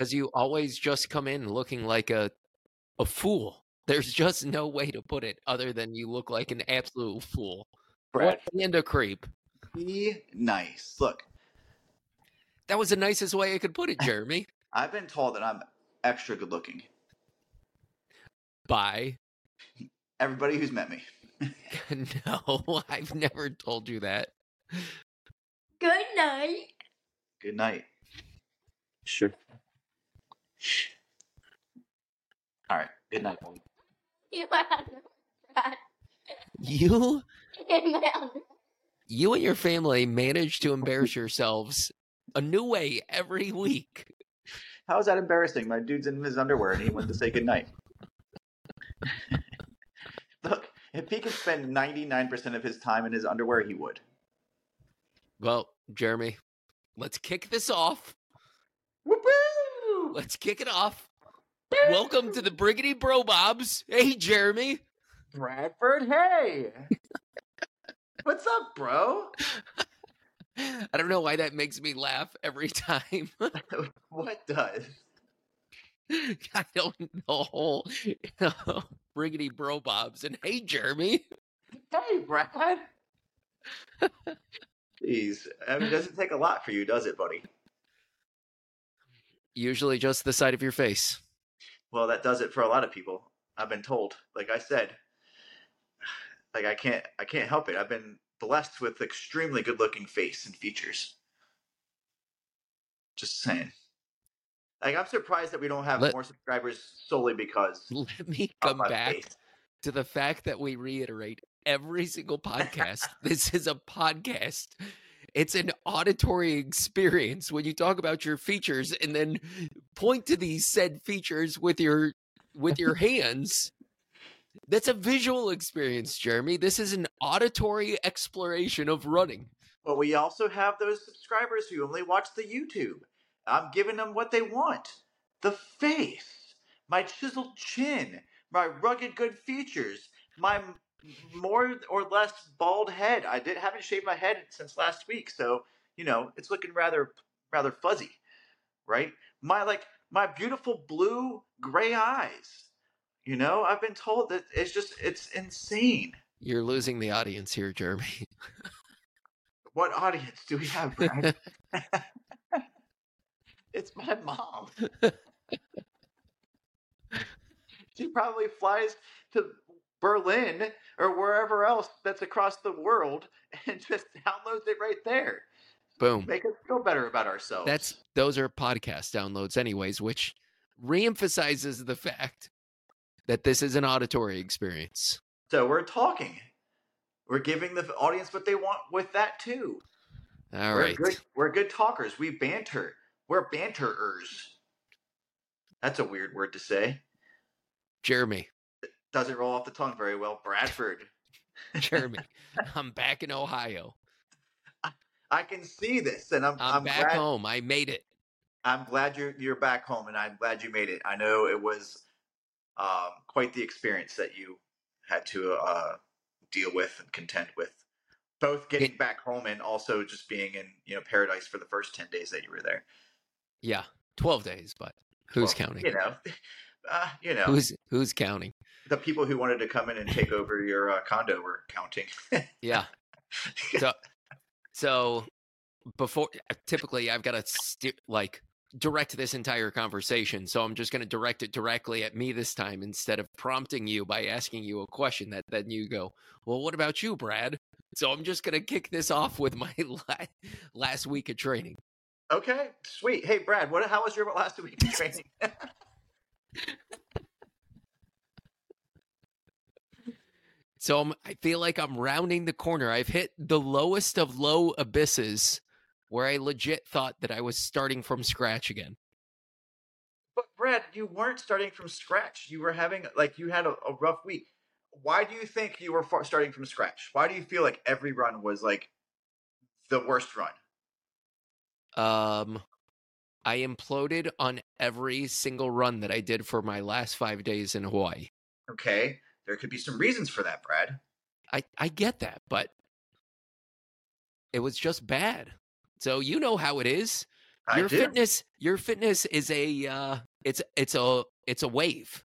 because you always just come in looking like a a fool. There's just no way to put it other than you look like an absolute fool Brad, and a creep. be nice. Look, That was the nicest way I could put it, Jeremy. I've been told that I'm extra good looking. Bye. Everybody who's met me. no, I've never told you that. Good night. Good night. Sure. All right. Good night. buddy. In my. You In my underwear. you and your family manage to embarrass yourselves a new way every week. How is that embarrassing? My dude's in his underwear and he went to say good night. Look, if he could spend 99% of his time in his underwear, he would. Well, Jeremy, let's kick this off. Woo-hoo! Let's kick it off. Welcome to the Briggity Bro Bobs. Hey, Jeremy. Bradford, hey! What's up, bro? I don't know why that makes me laugh every time. what does? I don't know. Briggity Bro Bobs. And hey, Jeremy. Hey, Brad. Jeez, I mean, it doesn't take a lot for you, does it, buddy? Usually just the side of your face. Well, that does it for a lot of people. I've been told. Like I said, like I can't, I can't help it. I've been blessed with extremely good-looking face and features. Just saying. Like I'm surprised that we don't have Let- more subscribers solely because Let me come back face. to the fact that we reiterate every single podcast. this is a podcast. It's an auditory experience when you talk about your features and then point to these said features with your with your hands. That's a visual experience, Jeremy. This is an auditory exploration of running. But we also have those subscribers who only watch the YouTube. I'm giving them what they want the face, my chiseled chin, my rugged good features, my more or less bald head. I did haven't shaved my head since last week, so you know it's looking rather rather fuzzy, right? My like my beautiful blue gray eyes. You know, I've been told that it's just it's insane. You're losing the audience here, Jeremy. What audience do we have, Brad? it's my mom. she probably flies to Berlin or wherever else that's across the world and just downloads it right there. Boom. Make us feel better about ourselves. That's those are podcast downloads anyways, which reemphasizes the fact that this is an auditory experience. so we're talking. We're giving the audience what they want with that too. All we're right. good. We're good talkers. We banter. We're banterers. That's a weird word to say. Jeremy. Doesn't roll off the tongue very well. Bradford. Jeremy. I'm back in Ohio. I can see this, and I'm I'm, I'm, back glad, home. I made it. I'm glad you're you're back home, and I'm glad you made it. I know it was um, quite the experience that you had to uh, deal with and contend with, both getting back home and also just being in you know paradise for the first ten days that you were there. Yeah. 12 days, but who's Well, counting? You know, uh, you know Who's who's counting? the people who wanted to come in and take over your uh, condo were counting. Yeah. So so before typically I've got to sti like direct this entire conversation, so I'm just going to direct it directly at me this time instead of prompting you by asking you a question that then you go, "Well, what about you, Brad?" So I'm just going to kick this off with my la- last week of training. okay, sweet. Hey, Brad, what? How was your last week of training? So I'm, I feel like I'm rounding the corner. I've hit the lowest of low abysses where I legit thought that I was starting from scratch again. But Brad, you weren't starting from scratch. You were having like you had a, a rough week. Why do you think you were far, starting from scratch? Why do you feel like every run was like the worst run? Um, I imploded on every single run that I did for my last five days in Hawaii. Okay, there could be some reasons for that, Brad. I, I get that, but it was just bad. So you know how it is. I your do. fitness your fitness is a uh it's it's a it's a wave.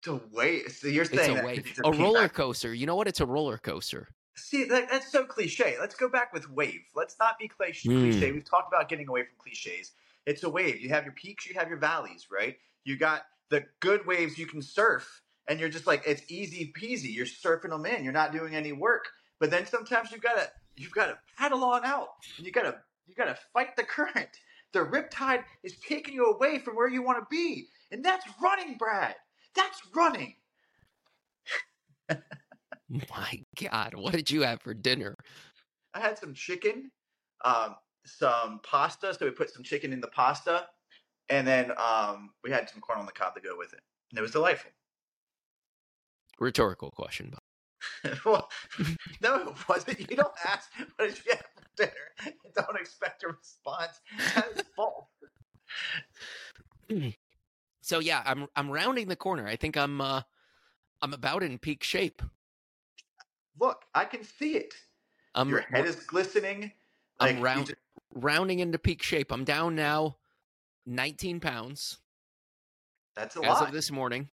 It's a wave. So you're It's saying a wave. it's A roller coaster. You know what? It's a roller coaster. See, that, that's so cliche. Let's go back with wave. Let's not be cliche. Hmm. cliche. We've talked about getting away from cliches. It's a wave. You have your peaks, you have your valleys, right? You got the good waves you can surf, and you're just like it's easy peasy. You're surfing them in. You're not doing any work. But then sometimes you've got to you've got to paddle on out, and you got to you got to fight the current. The riptide is taking you away from where you want to be, and that's running, Brad. That's running. My God, what did you have for dinner? I had some chicken, um, some pasta. So we put some chicken in the pasta, and then um, we had some corn on the cob to go with it, and it was delightful. Rhetorical question. but well, no, it wasn't. You don't ask what did you have for dinner, and don't expect a response. That is false. So yeah, I'm I'm rounding the corner. I think I'm uh I'm about in peak shape. Look, I can see it. I'm Your head is glistening. I'm Like, round- just- rounding into peak shape. I'm down now 19 pounds that's a lot as lot. of this morning.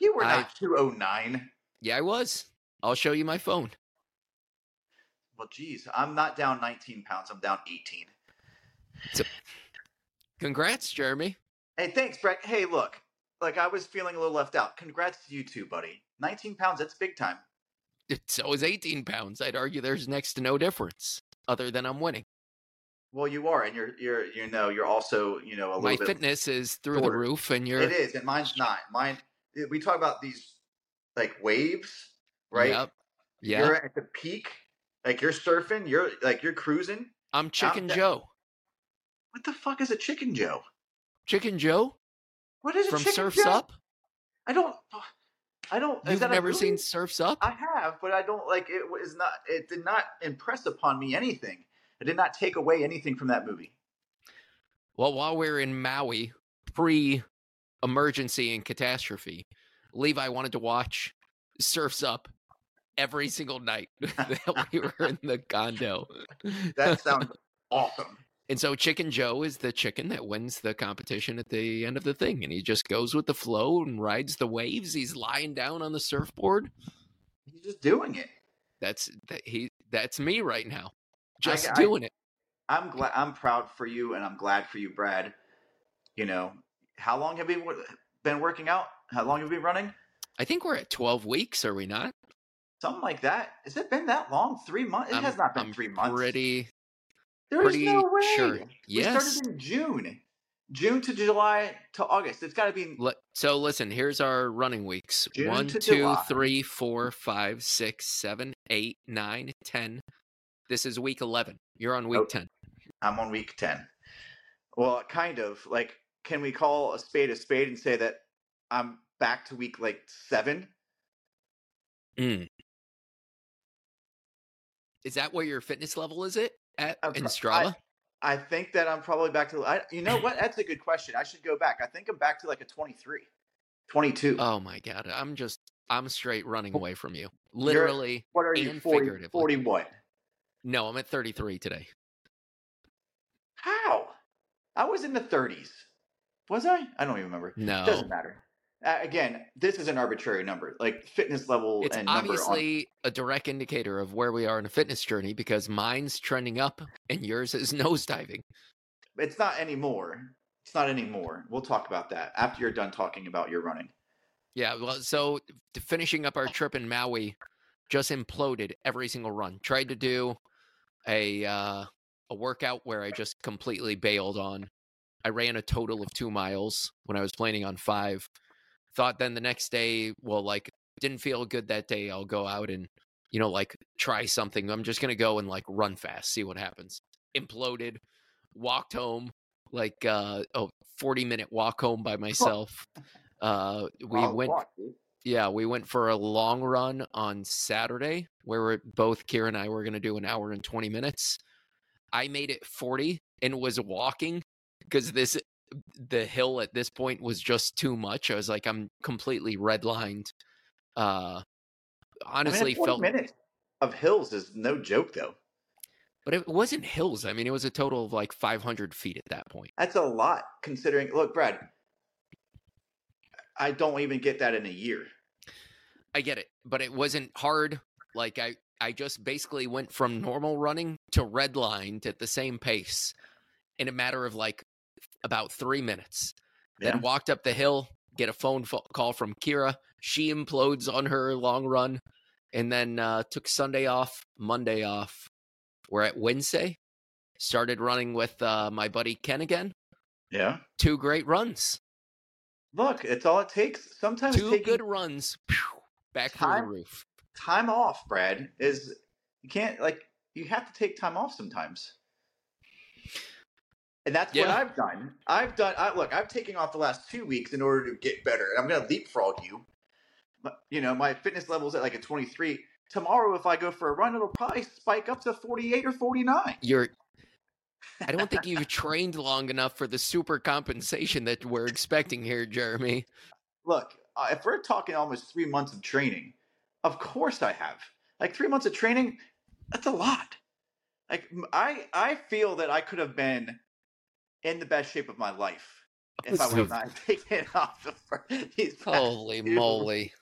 you were I- not 209. Yeah, I was. I'll show you my phone. Well, geez, I'm not down 19 pounds. I'm down 18. Congrats, Jeremy. Hey, thanks, Brett. Hey, look, like I was feeling a little left out. Congrats to you too, buddy. 19 pounds, that's big time. So is 18 pounds. I'd argue there's next to no difference other than I'm winning. Well, you are, and you're, you're, you know, you're also, you know, a My little bit. fitness is through the roof, and you're It is, and mine's not. Mine. Eh, we talk about these like waves, right? Yep. Yeah, You're at the peak, like you're surfing. You're like you're cruising. I'm Chicken da- Joe. What the fuck is a chicken Joe? Chicken Joe What is a from chicken Surfs Joe? Up. I don't. I don't. You've never seen? Surfs Up? I have, but I don't like it. Was not. It did not impress upon me anything. It did not take away anything from that movie. Well, while we are in Maui, pre emergency and catastrophe, Levi wanted to watch Surfs Up every single night that we were in the condo. That sounds awesome. And so Chicken Joe is the chicken that wins the competition at the end of the thing. And he just goes with the flow and rides the waves. He's lying down on the surfboard. He's just doing it. That's that he that's me right now. Just I- doing it. I'm glad. I'm proud for you, and I'm glad for you, Brad. You know, how long have you been working out? How long have you been running? I think we're at 12 weeks, are we not? Something like that. Has it been that long? Three months? It I'm- has not been I'm three months. Pretty There's pretty no way. sure. We Yes. started in June. June to July to August. It's got to be. So listen, here's our running weeks. June One, two, July. three, four, five, six, seven, eight, nine, ten. This is week 11. You're on week 10. I'm on week 10. Well, kind of. Like, can we call a spade a spade and say that I'm back to week like seven? Mm. Is that where your fitness level is it at I'm, in Strava? I, I, think that I'm probably back to I, you know what? That's a good question. I should go back. I think I'm back to like a 23, 22. Oh my god. I'm just I'm straight running away from you. Literally what are you 40, 41. No, I'm at 33 today. How? I was in the 30s. Was I? I don't even remember. No. It Doesn't matter. Uh, again, this is an arbitrary number. Like fitness level It's and number on- obviously a direct indicator of where we are in a fitness journey because mine's trending up and yours is nosediving. It's not anymore. It's not anymore. We'll talk about that after you're done talking about your running. Yeah, well, so finishing up our trip in Maui, just imploded every single run. Tried to do a uh, a workout where I just completely bailed on. I ran a total of two miles when I was planning on five. Thought then the next day, well, like didn't feel good that day. I'll go out and you know like try something. I'm just gonna go and like run fast, see what happens. Imploded. Walked home like uh, a 40 minute walk home by myself. Uh, we Oh, went dude. Yeah, we went for a long run on Saturday where we're, both Kira and I were going to do an hour and 20 minutes. I made it 40 and was walking because this the hill at this point was just too much. I was like I'm completely redlined. Uh I mean, honestly 40 felt minutes of hills is no joke though. But it wasn't hills. I mean, it was a total of like 500 feet at that point. That's a lot considering. Look, Brad, I don't even get that in a year. I get it, but it wasn't hard. Like I, I just basically went from normal running to redlined at the same pace in a matter of like about three minutes. Yeah. Then walked up the hill, get a phone fo- call from Kira. She implodes on her long run, and then uh, took Sunday off, Monday off. We're at Wednesday. Started running with uh, my buddy Ken again. Yeah. Two great runs, Look, it's all it takes. Sometimes two taking good runs. Back through the Time- roof. time off, Brad, is you can't like you have to take time off sometimes. And that's what I've done. I've done. I, look, I've taken off the last two weeks in order to get better. And I'm going to leapfrog you. But, you know, my fitness level's at like a 23. Tomorrow, if I go for a run, it'll probably spike up to 48 or 49. You're. I don't think you've trained long enough for the super compensation that we're expecting here, Jeremy. Look, uh, if we're talking almost three months of training, of course I have. Like three months of training, that's a lot. Like I, I feel that I could have been in the best shape of my life if I would have not taken off the fir- these. Holy two- moly.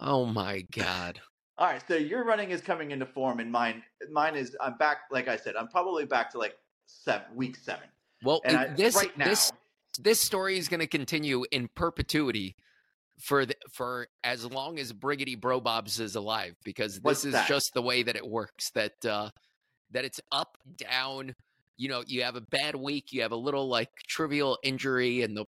Oh my god. All right, so your running is coming into form, and mine, mine is. I'm back. Like I said, I'm probably back to like seven, week seven, Well, and I, this right now. this this story is going to continue in perpetuity for the, for as long as Briggity Bro Bobs is alive because this What's is that? just the way that it works that uh that it's up down you know you have a bad week you have a little like trivial injury and the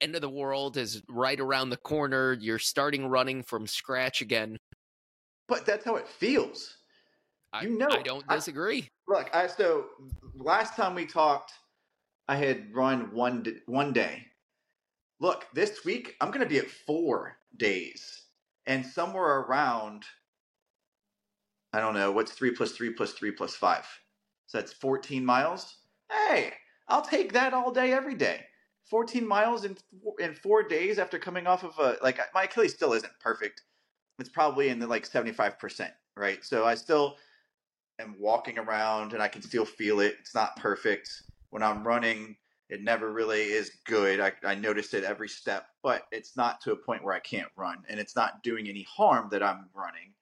end of the world is right around the corner you're starting running from scratch again but that's how it feels. I, You know, I don't I- disagree Look, I so last time we talked, I had run one one day. Look, this week I'm going to be at four days, and somewhere around, I don't know what's three plus three plus three plus five. So that's 14 miles. Hey, I'll take that all day, every day. 14 miles in in four days after coming off of a like my Achilles still isn't perfect. It's probably in the like 75 percent, right? So I still am walking around and I can still feel it. It's not perfect. When I'm running, it never really is good. I, I notice it every step, but it's not to a point where I can't run and it's not doing any harm that I'm running.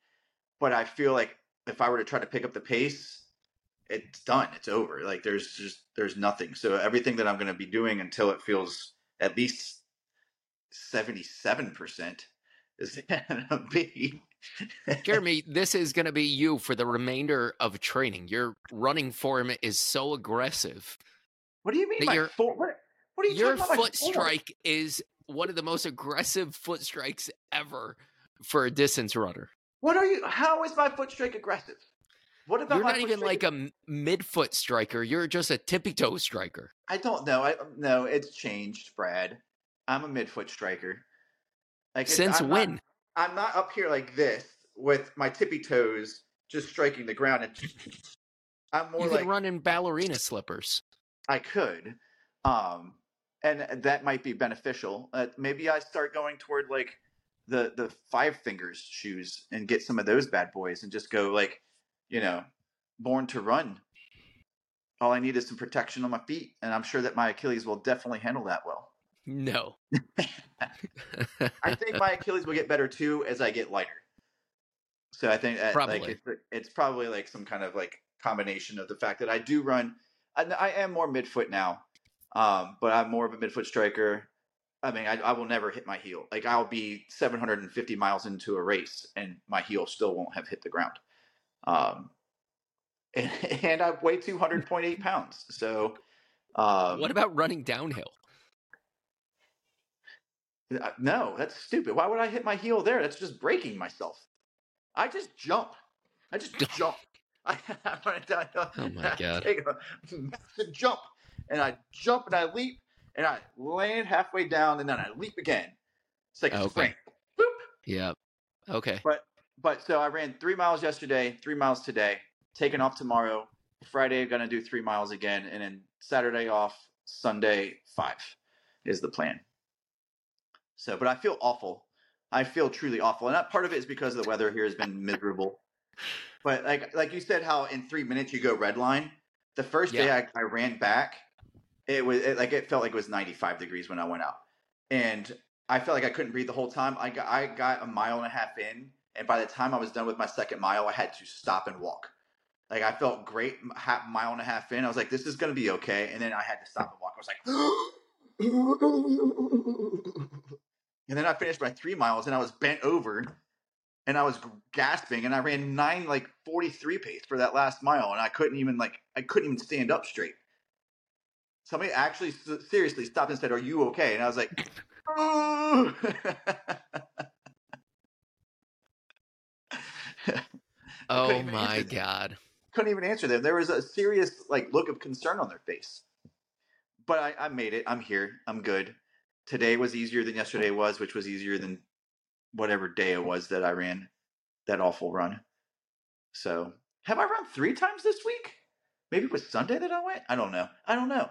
But I feel like if I were to try to pick up the pace, it's done. It's over. Like there's just there's nothing. So everything that I'm going to be doing until it feels at least 77% is going to be Jeremy, this is going to be you for the remainder of training. Your running form is so aggressive. What do you mean that by your- four? What, what are you Your foot strike is one of the most aggressive foot strikes ever for a distance runner. What are you? How is my foot strike aggressive? What about You're not even strike like a midfoot striker. You're just a tippy toe striker. I don't know. I no, it's changed, Brad. I'm a midfoot striker. Like Since I'm when? Not, I'm not up here like this with my tippy toes just striking the ground. And I'm more you like can run in ballerina slippers. I could, um, and that might be beneficial. Uh, maybe I start going toward like the the five fingers shoes and get some of those bad boys and just go like, you know, born to run. All I need is some protection on my feet, and I'm sure that my Achilles will definitely handle that well. No. I think my Achilles will get better too as I get lighter. So I think like Probably. it's, it's probably like some kind of like combination of the fact that I do run. I, I am more midfoot now, um, but I'm more of a midfoot striker. I mean, I, I will never hit my heel. Like I'll be 750 miles into a race, and my heel still won't have hit the ground. Um, and, and I weigh 200.8 pounds. So, um, what about running downhill? Uh, No, that's stupid. Why would I hit my heel there? That's just breaking myself. I just jump. I just jump. I, I went down, Oh my I God. Take a massive jump, and I jump and I leap, and I land halfway down, and then I leap again. It's like a Okay. sprint. Boop. Yeah. Okay. But but so I ran three miles yesterday, three miles today. Taking off tomorrow. Friday, gonna do three miles again, and then Saturday off. Sunday five is the plan. So, but I feel awful. I feel truly awful, and that part of it is because the weather here has been miserable. But like like you said, how in three minutes you go red line. The first day I, I ran back, it was it, like it felt like it was 95 degrees when I went out, and I felt like I couldn't breathe the whole time. I got I got a mile and a half in, and by the time I was done with my second mile, I had to stop and walk. Like I felt great, half mile and a half in. I was like, "This is gonna be okay," and then I had to stop and walk. I was like, and then I finished my three miles, and I was bent over, and I was gasping, and I ran nine like forty three pace for that last mile, and I couldn't even like I couldn't even stand up straight. Somebody actually seriously stopped and said, "Are you okay?" And I was like, "Oh." Oh my god. couldn't even answer them. There was a serious like look of concern on their face. But I, I made it. I'm here. I'm good. Today was easier than yesterday was, which was easier than whatever day it was that I ran that awful run. So have I run three times this week? Maybe it was Sunday that I went? I don't know. I don't know.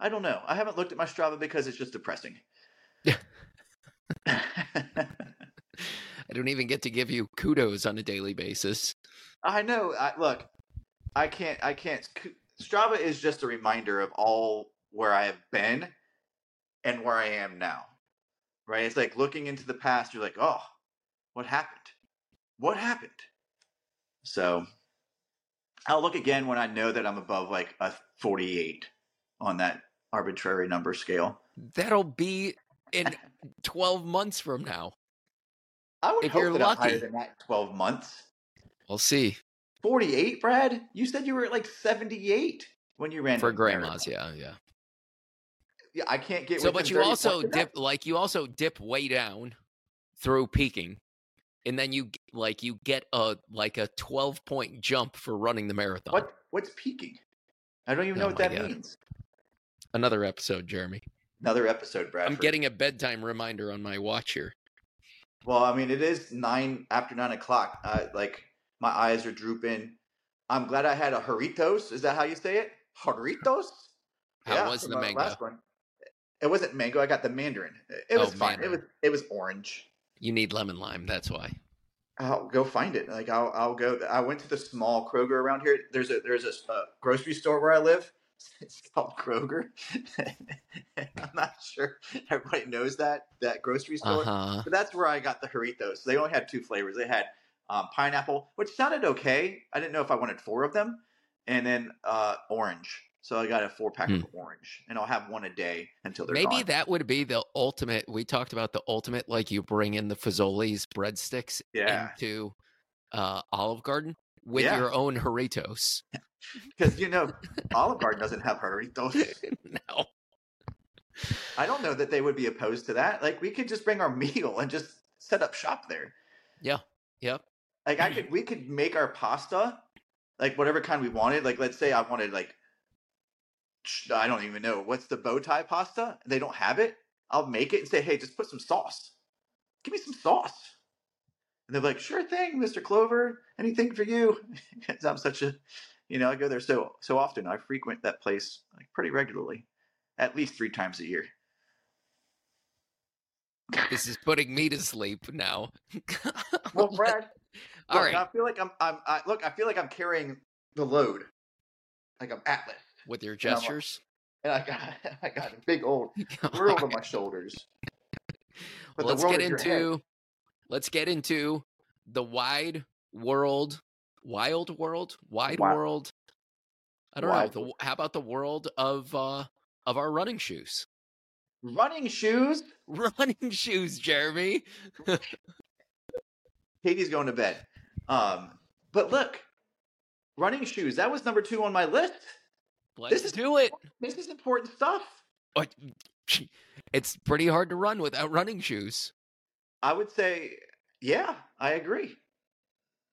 I don't know. I haven't looked at my Strava because it's just depressing. Yeah. I don't even get to give you kudos on a daily basis. I know. I, look, I can't. I can't. Strava is just a reminder of all where I have been and where I am now. Right? It's like looking into the past. You're like, oh, what happened? What happened? So I'll look again when I know that I'm above like a 48 on that arbitrary number scale. That'll be in 12 months from now. I would If hope you're that I'm higher than that. 12 months. We'll see. 48, Brad? You said you were at like 78 when you ran For grandmas, marathon. yeah, yeah. Yeah, I can't get. So, but you also dip, like you also dip way down through peaking, and then you like you get a like a 12 point jump for running the marathon. What what's peaking? I don't even Oh know what that God. means. Another episode, Jeremy. Another episode, Bradford. I'm getting a bedtime reminder on my watch here. Well, I mean, it is nine after nine o'clock. Uh, like my eyes are drooping. I'm glad I had a Jarritos. Is that how you say it? Jarritos. How was the mango? Last one. It wasn't mango. I got the mandarin. It- It Oh, was fine. It was it was orange. You need lemon lime. That's why. I'll go find it. Like I'll I'll go. I went to the small Kroger around here. There's a there's a uh, grocery store where I live. It's called Kroger. I'm not sure everybody knows that that grocery store. Uh huh. But that's where I got the Jarritos. They only had two flavors. They had um, pineapple, which sounded okay. I didn't know if I wanted four of them, and then uh, orange. So I got a four pack of orange, and I'll have one a day until they're Hmm. Maybe gone. that would be the ultimate. We talked about the ultimate, like you bring in the Fazoli's breadsticks Yeah. into uh, Olive Garden with Yeah. your own Jarritos. because you know Olive Garden doesn't have Jarritos. no. I don't know that they would be opposed to that. Like we could just bring our meal and just set up shop there. Yeah. Yep. Like I could, we could make our pasta, like whatever kind we wanted. Like let's say I wanted like, I don't even know what's the bow tie pasta. They don't have it. I'll make it and say, hey, just put some sauce. Give me some sauce. And they're like, sure thing, Mister Clover. Anything for you? 'Cause I'm such a, you know, I go there so so often. I frequent that place like pretty regularly, at least three times a year. This is putting me to sleep now. Well, Brad, All look, right. I feel like I'm, I'm, I, look, I feel like I'm carrying the load, like I'm Atlas, With your gestures. and I got, I got a big old world on my shoulders. But let's get is your head. into let's get into the wide world wild world wide Wi- world i don't Wide know the, how about the world of uh of our running shoes running shoes. running shoes jeremy Katie's going to bed. Um, but look, running shoes. That was number two on my list. Let's is- do it This is important stuff. It's pretty hard to run without running shoes I would say, yeah, I agree.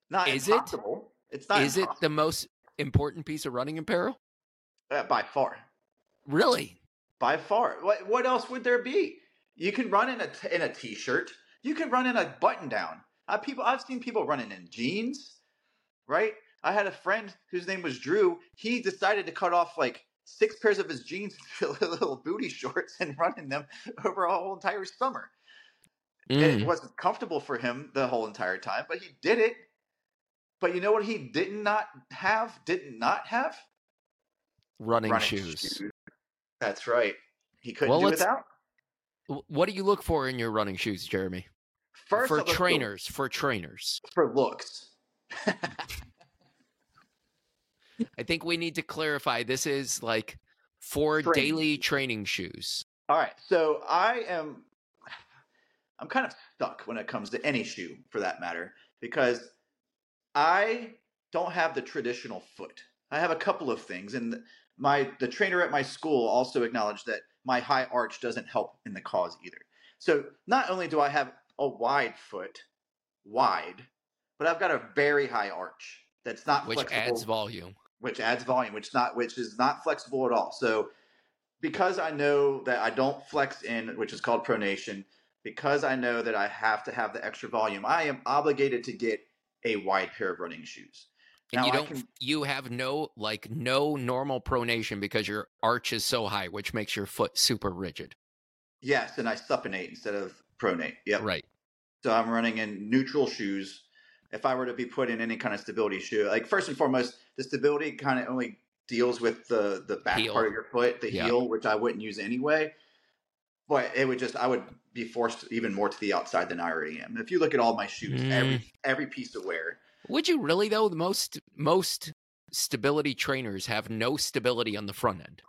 Not Is it? impossible. It's not. is it the most important piece of running apparel uh, by far? really By far. What what else would there be? You can run in a t- in a t-shirt. You can run in a button down. Uh, people I've seen people running in jeans, right? I had a friend whose name was Drew. He decided to cut off like six pairs of his jeans into little booty shorts and run in them over a whole entire summer. Mm. it wasn't comfortable for him the whole entire time, but he did it. But you know what he did not have? Did not have Running, running shoes. That's right. He couldn't Well, do without. What do you look for in your running shoes, Jeremy? First, for trainers, for trainers. for looks. I think we need to clarify this is like for Training daily training shoes. All right, so I am I'm kind of stuck when it comes to any shoe for that matter because I don't have the traditional foot. I have a couple of things and my the trainer at my school also acknowledged that my high arch doesn't help in the cause either. So not only do I have a wide foot, wide, but I've got a very high arch that's not which flexible adds volume. Which adds volume, which not which is not flexible at all. So because I know that I don't flex in, which is called pronation, because I know that I have to have the extra volume, I am obligated to get a wide pair of running shoes. And you Now, I don't can- you have no like no normal pronation because your arch is so high, which makes your foot super rigid. Yes, and I supinate instead of pronate. Yep. Right. So I'm running in neutral shoes. If I were to be put in any kind of stability shoe, like first and foremost, the stability kind of only deals with the the back Heel. part of your foot, the Yeah. heel, which I wouldn't use anyway. But it would just I would be forced even more to the outside than I already am. If you look at all my shoes, Mm. every every piece of wear, Would you really though? The most most stability trainers have no stability on the front end.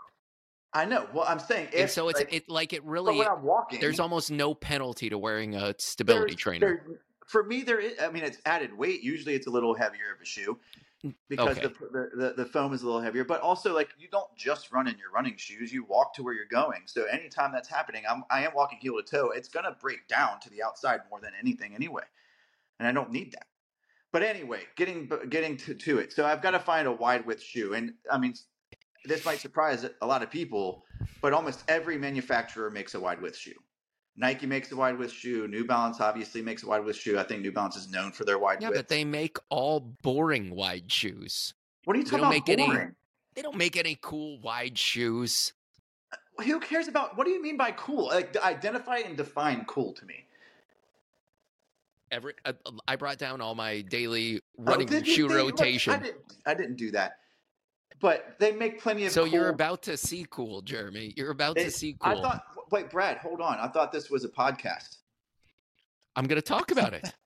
I know. Well, I'm saying and if so it's like, it like it but really when I'm walking, there's almost no penalty to wearing a stability there's- trainer. there- for me, there is. I mean, it's added weight. Usually, it's a little heavier of a shoe mm, because okay. the, the, the foam is a little heavier. But also, like you don't just run in your running shoes; you walk to where you're going. So anytime that's happening, I'm I am walking heel to toe. It's gonna break down to the outside more than anything anyway, and I don't need that. But anyway, getting getting to, to it. So I've got to find a wide width shoe, and I mean, this might surprise a lot of people, but almost every manufacturer makes a wide width shoe. Nike makes a wide width shoe. New Balance obviously makes a wide width shoe. I think New Balance is known for their wide width. Yeah, width. but they make all boring wide shoes. what are you they talking don't about? make any- They don't make any cool wide shoes. Who cares about what do you mean by cool? Like identify and define cool to me. Every uh, I brought down all my daily Oh, running did shoe look, rotation. I didn't. I didn't do that. But they make plenty of. So you're about to see cool, Jeremy. You're about They- to see cool. I thought. Wait, Brad, hold on. I thought this was a podcast. I'm going to talk about it.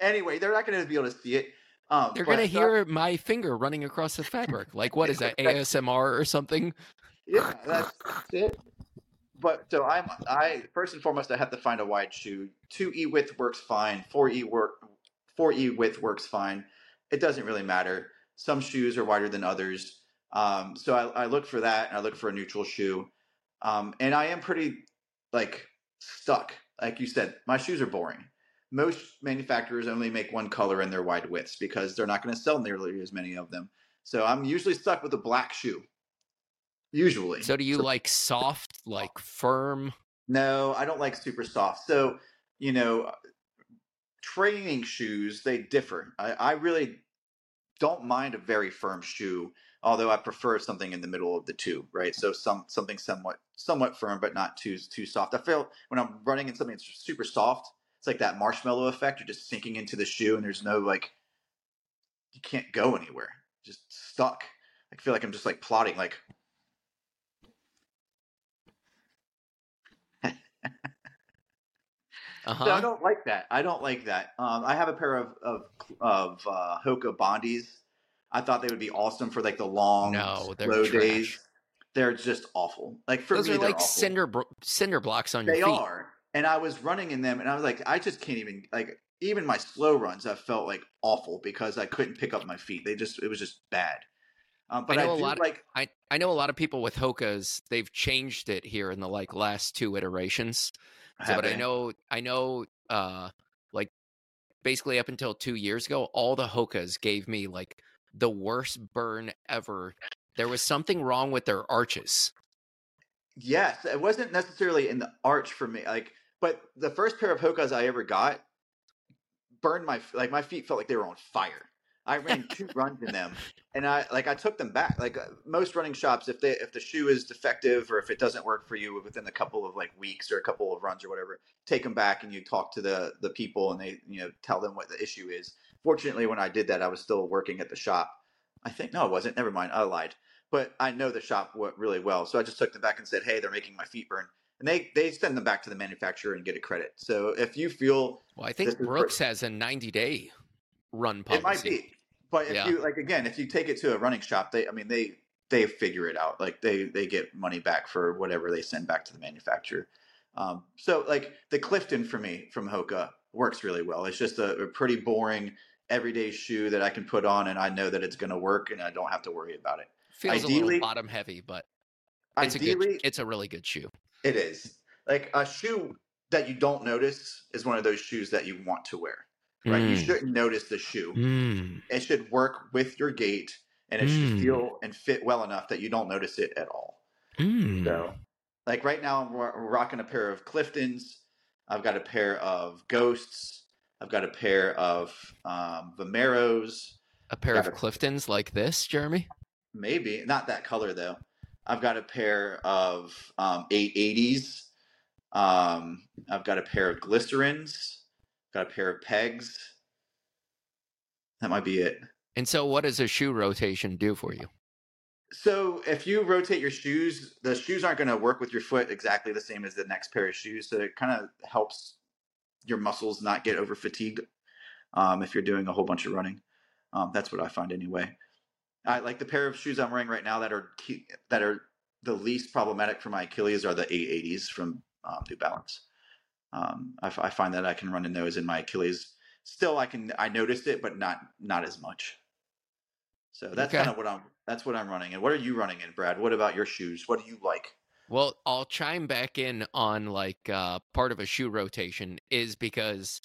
Anyway, they're not going to be able to see it. Um, They're going to hear my finger running across the fabric. Like what is that ASMR or something? Yeah, that's it. But so I'm I first and foremost I have to find a wide shoe. Two E width works fine. Four E work four E width works fine. It doesn't really matter. Some shoes are wider than others. Um, so I, I look for that and I look for a neutral shoe. Um, and I am pretty like stuck. Like you said, my shoes are boring. Most manufacturers only make one color in their wide widths because they're not going to sell nearly as many of them. So I'm usually stuck with a black shoe. Usually. So do you like soft, like firm? No, I don't like super soft. So, you know, training shoes, they differ. I, I really don't mind a very firm shoe, although I prefer something in the middle of the two, right? So some something somewhat somewhat firm but not too too soft. I feel when I'm running in something that's super soft, it's like that marshmallow effect. You're just sinking into the shoe and there's no like you can't go anywhere. Just stuck. I feel like I'm just like plotting like Uh So I don't like that. I don't like that. Um, I have a pair of of, of uh, Hoka Bondies. I thought they would be awesome for like the long, No, slow trash. days. They're just awful. Like for Those me, are like awful. cinder bro- cinder blocks on your They feet. are, and I was running in them, and I was like, I just can't even like even my slow runs. I felt like awful because I couldn't pick up my feet. They just it was just bad. Um, but I I, know a do lot- like I, I know a lot of people with Hokas. They've changed it here in the like last two iterations. So, but I know I know uh like basically up until two years ago, all the Hokas gave me like the worst burn ever. There was something wrong with their arches. Yes, it wasn't necessarily in the arch for me. Like, but the first pair of Hokas I ever got burned my like my feet felt like they were on fire. I ran two runs in them, and I like I took them back. Like uh, most running shops, if they if the shoe is defective or if it doesn't work for you within a couple of like weeks or a couple of runs or whatever, take them back and you talk to the the people and they you know tell them what the issue is. Fortunately, when I did that, I was still working at the shop. I think no, it wasn't. Never mind, I lied. But I know the shop really well, so I just took them back and said, "Hey, they're making my feet burn," and they they send them back to the manufacturer and get a credit. So if you feel Well, I think Brooks has a 90 day run policy. it might be, but if Yeah. you like again, if you take it to a running shop, they I mean they they figure it out. Like they they get money back for whatever they send back to the manufacturer. Um, so like the Clifton for me from Hoka works really well. It's just a, a pretty boring everyday shoe that I can put on and I know that it's going to work and I don't have to worry about it. Feels a little bottom heavy, but it's a Ideally, good. It's a really good shoe. it is like a shoe that you don't notice is one of those shoes that you want to wear. Right? You Mm. shouldn't notice the shoe. Mm. it should work with your gait and it Mm. should feel and fit well enough that you don't notice it at all. Mm. So, like right now, I'm rocking a pair of Cliftons. I've got a pair of Ghosts. I've got a pair of um, Vomeros. a pair of it. Cliftons like this, Jeremy. Maybe not that color though. I've got a pair of um, 880s. Um, I've got a pair of Glycerins. Got a pair of Pegs. That might be it. And so, what does a shoe rotation do for you? So if you rotate your shoes, the shoes aren't going to work with your foot exactly the same as the next pair of shoes. So it kind of helps your muscles not get over fatigued um, if you're doing a whole bunch of running. Um, that's what I find anyway. I like the pair of shoes I'm wearing right now that are key, that are the least problematic for my Achilles are the 880s from um, New Balance. Um, I, f- I find that I can run in those in my Achilles. Still, I can I noticed it, but not not as much. So that's Okay. kind of what I'm that's what I'm running. And what are you running in, Brad? What about your shoes? What do you like? Well, I'll chime back in on like uh, part of a shoe rotation is because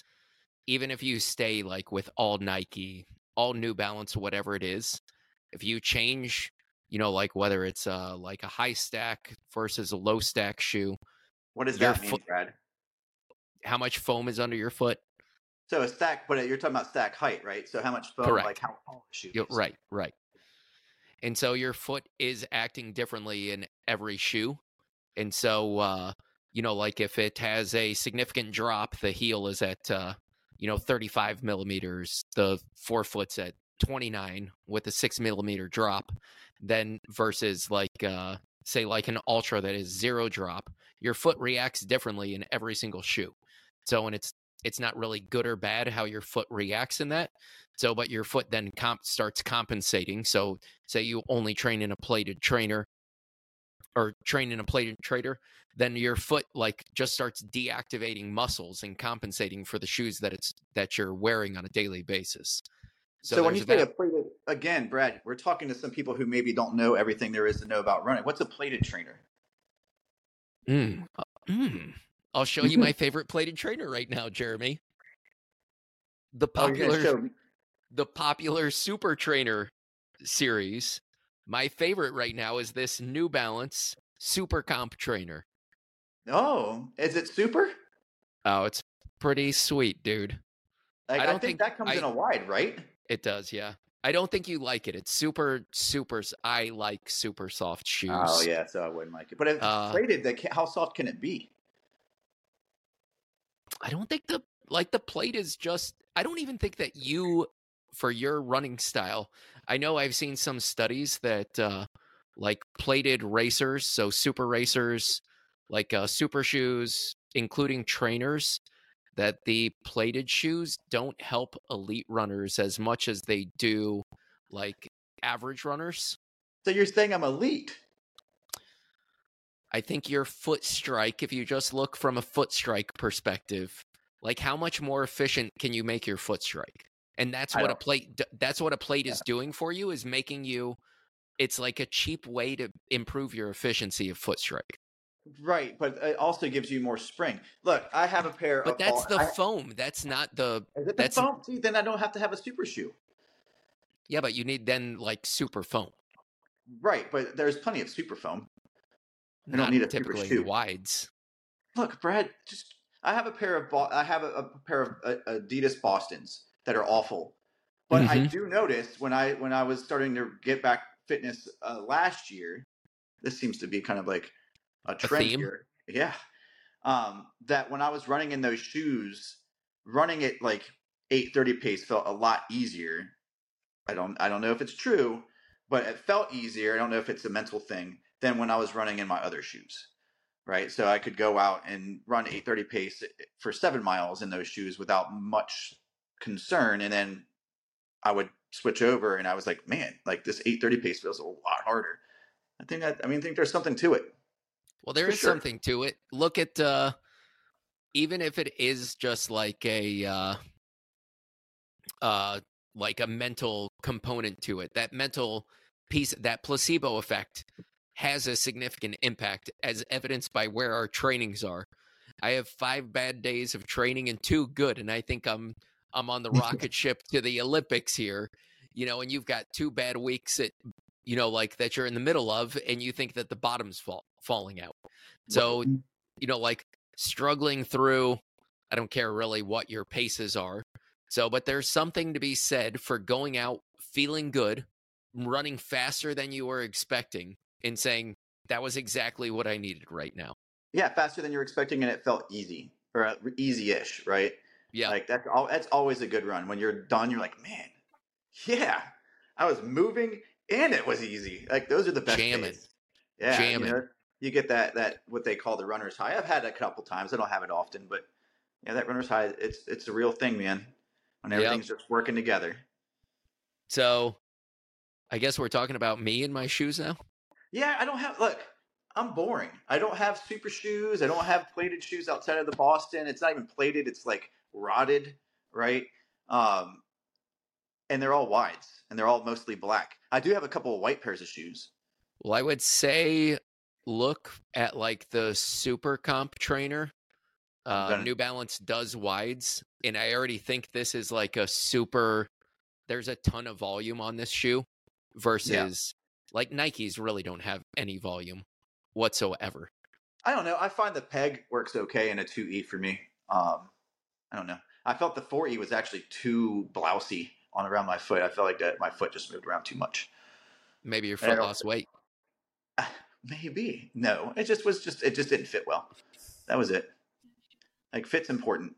even if you stay like with all Nike, all New Balance, whatever it is, if you change, you know, like whether it's uh, like a high stack versus a low stack shoe, What does that mean, foot- Brad? how much foam is under your foot? So a stack, but you're talking about stack height, right? So how much foam, Correct. like how tall the shoe is. right, right. And so your foot is acting differently in every shoe. And so, uh, you know, like if it has a significant drop, the heel is at, uh, you know, 35 millimeters, the forefoot's at 29 with a six millimeter drop, then versus like, uh, say, like an ultra that is zero drop, your foot reacts differently in every single shoe. So, and it's, it's not really good or bad how your foot reacts in that. So, but your foot then comp starts compensating. So, say you only train in a plated trainer or train in a plated trainer, then your foot like just starts deactivating muscles and compensating for the shoes that it's that you're wearing on a daily basis. So, when you say a plated, again, Brad, we're talking to some people who maybe don't know everything there is to know about running. What's a plated trainer? Mm, mm. I'll show you my favorite plated trainer right now, Jeremy. The Oh, popular me. the popular Super Trainer series. My favorite right now is this New Balance Super Comp Trainer. Oh, is it super? Oh, it's pretty sweet, dude. Like, I I, don't think, think that comes in a wide, right? It does, yeah. I don't think you like it. It's super, super. I like super soft shoes. Oh yeah, so I wouldn't like it. But if Uh, it's plated, ca- how soft can it be? I don't think the like the plate is just. I don't even think that you, for your running style. I know I've seen some studies that uh like plated racers, so super racers, like uh, super shoes, including trainers, that the plated shoes don't help elite runners as much as they do like average runners. So you're saying I'm elite? I think your foot strike, if you just look from a foot strike perspective, like how much more efficient can you make your foot strike? And that's what a plate that's what a plate Yeah. is doing for you is making you it's like a cheap way to improve your efficiency of foot strike. Right, but it also gives you more spring. Look, I have a pair of But that's all- the I- foam. That's not the Is it the that's- foam? See, then I don't have to have a super shoe. Yeah, but you need then like super foam. Right, but there's plenty of super foam. I don't need a super shoe. wides. Look, Brad, just I have a pair of I have a, a pair of uh, Adidas Boston's that are awful, but I Mhm. do notice when I when I was starting to get back fitness uh, last year, this seems to be kind of like a trend theme? here. Yeah, um, that when I was running in those shoes, running at like 830 pace felt a lot easier. I don't I don't know if it's true, but it felt easier. I don't know if it's a mental thing than when I was running in my other shoes. Right? So I could go out and run 830 pace for 7 miles in those shoes without much concern and then I would switch over and I was like, man, like this 830 pace feels a lot harder. I think that I mean I think there's something to it. Well, there For is sure. something to it. Look at uh even if it is just like a uh uh like a mental component to it. That mental piece that placebo effect has a significant impact as evidenced by where our trainings are. I have 5 bad days of training and 2 good and I think I'm I'm on the rocket ship to the Olympics here. You know, and you've got 2 bad weeks at you know like that you're in the middle of and you think that the bottom's fall, falling out. So, you know, like struggling through, I don't care really what your paces are. So, but there's something to be said for going out feeling good, running faster than you were expecting, and saying, that was exactly what I needed right now. yeah, faster than you were expecting, and it felt easy or uh, easy-ish, right? Yeah. Like that's all. That's always a good run. When you're done, you're like, man, yeah, I was moving and it was easy. Like those are the best Jamming. days. Yeah, Jamming. You, know, you get that that what they call the runner's high. I've had it a couple times. I don't have it often, but yeah, that runner's high. It's it's a real thing, man. When Yep. everything's just working together. So I guess we're talking about me and my shoes now. Yeah, I don't have look. I'm boring. I don't have super shoes. I don't have plated shoes outside of the Boston. It's not even plated. It's like rotted, right? Um, and they're all wides, and they're all mostly black. I do have a couple of white pairs of shoes. Well, I would say look at like the super comp trainer. Uh, New Balance does wides, and I already think this is like a super. There's a ton of volume on this shoe versus like Nikes really don't have any volume whatsoever. I don't know. I find the peg works okay in a 2E for me. Um, I don't know. I felt the 4E was actually too blousy on around my foot. I felt like that my foot just moved around too much. Maybe your foot lost weight. Ah, maybe. No, it just was just it just didn't fit well. That was it. Like fit's important.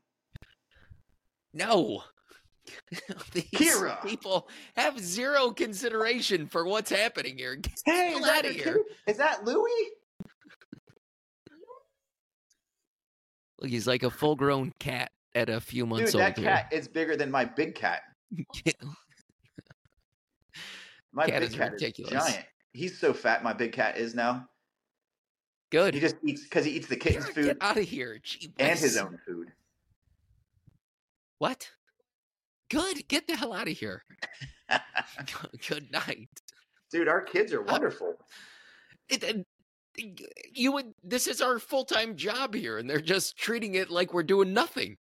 No. These Kira! people have zero consideration for what's happening here. Get Hey, hell is that, out of here. kid? Is that Louis? Look, he's like a full grown cat at a few months Dude, old. that cat is bigger than my big cat. My Cat big is cat ridiculous. is giant. He's so fat. My big cat is now. Good. He just eats because he eats the kitten's Get food out of here. Gee and his own food. What? Good. Get the hell out of here. Good night. Dude, our kids are uh, wonderful. It, it- you would. This is our full time job here, and they're just treating it like we're doing nothing.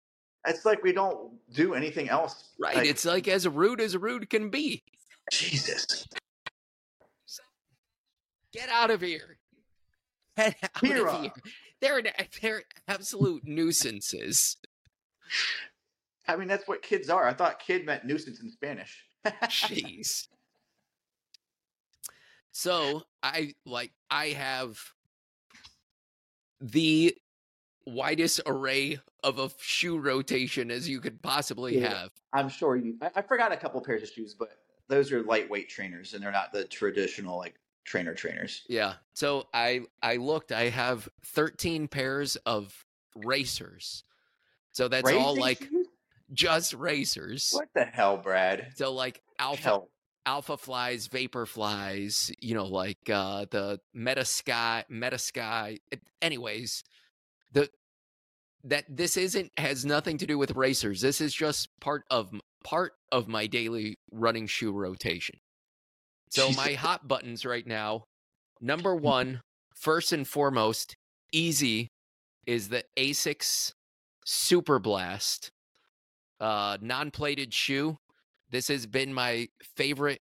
It's like we don't do anything else. Right? Like, it's like as rude as rude can be. Jesus. Get out of here. Get out of here. They're they're absolute nuisances. I mean, that's what kids are. I thought kid meant nuisance in Spanish. Jeez. So I like I have the widest array of a shoe rotation as you could possibly Yeah. have. I'm sure you. I, I forgot a couple pairs of shoes, but those are lightweight trainers, and they're not the traditional like trainer trainers. Yeah. So I I looked. I have 13 pairs of racers. So that's all like shoes? just racers. What the hell, Brad? So like alpha Hell. alpha flies, vapor flies, you know, like uh the meta sky, meta sky. Anyways, the that this isn't has nothing to do with racers. This is just part of part of my daily running shoe rotation. So my hot buttons right now, number one, first and foremost, easy, is the Asics Super Blast, uh, non-plated shoe. This has been my favorite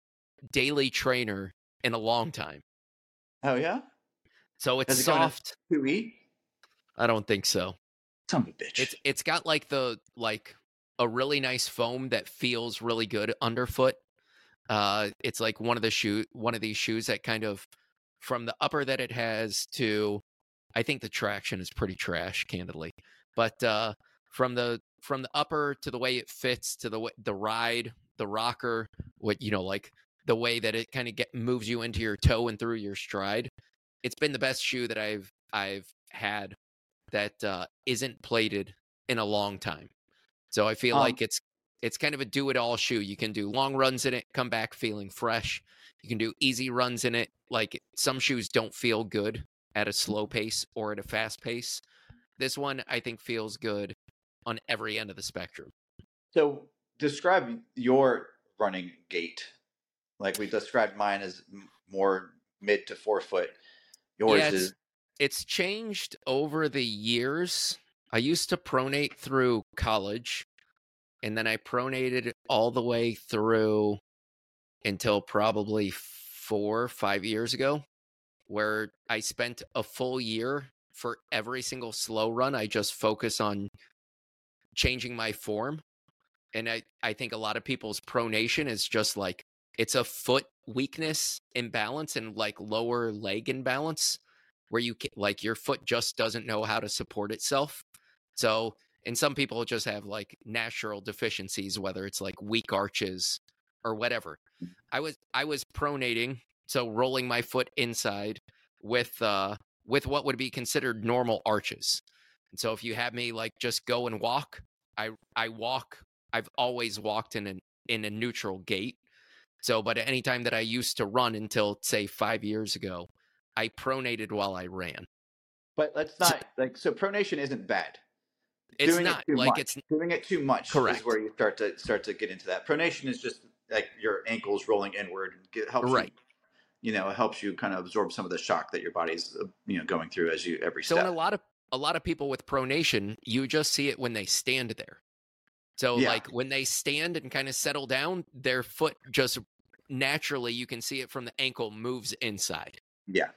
daily trainer in a long time. Oh yeah, So it's Does it come in a- soft. two E. I don't think so. Son of a bitch. It's it's got like the like a really nice foam that feels really good underfoot. Uh, it's like one of the shoe one of these shoes that kind of from the upper that it has to, I think the traction is pretty trash, candidly. But uh, from the from the upper to the way it fits to the the ride, the rocker, what you know, like the way that it kind of get moves you into your toe and through your stride. It's been the best shoe that I've I've had that uh, isn't plated in a long time. So I feel Um, like it's it's kind of a do it all shoe. You can do long runs in it, come back feeling fresh. You can do easy runs in it. Like some shoes don't feel good at a slow pace or at a fast pace. This one I think feels good on every end of the spectrum. So describe your running gait. Like we described mine as more mid to forefoot. Yours Yeah, is It's changed over the years. I used to pronate through college, and then I pronated all the way through until probably four, five years ago, where I spent a full year for every single slow run. I just focus on changing my form. And I, I think a lot of people's pronation is just like it's a foot weakness imbalance and like lower leg imbalance where you like your foot just doesn't know how to support itself. So, and some people just have like natural deficiencies, whether it's like weak arches or whatever. I was I was pronating, so rolling my foot inside with uh with what would be considered normal arches. And so if you have me like just go and walk, I I walk. I've always walked in an in a neutral gait. So, but at any time that I used to run until say five years ago, I pronated while I ran. but let's not like so pronation isn't bad. It's Doing it not too like much. it's doing it too much Correct. is where you start to start to get into that. Pronation is just like your ankles rolling inward and get, helps Right. you, you know, it helps you kind of absorb some of the shock that your body's uh, you know going through as you every so step. in a lot of a lot of people with pronation, you just see it when they stand there. So Yeah. like when they stand and kind of settle down, their foot just naturally you can see it from the ankle moves inside. yeah.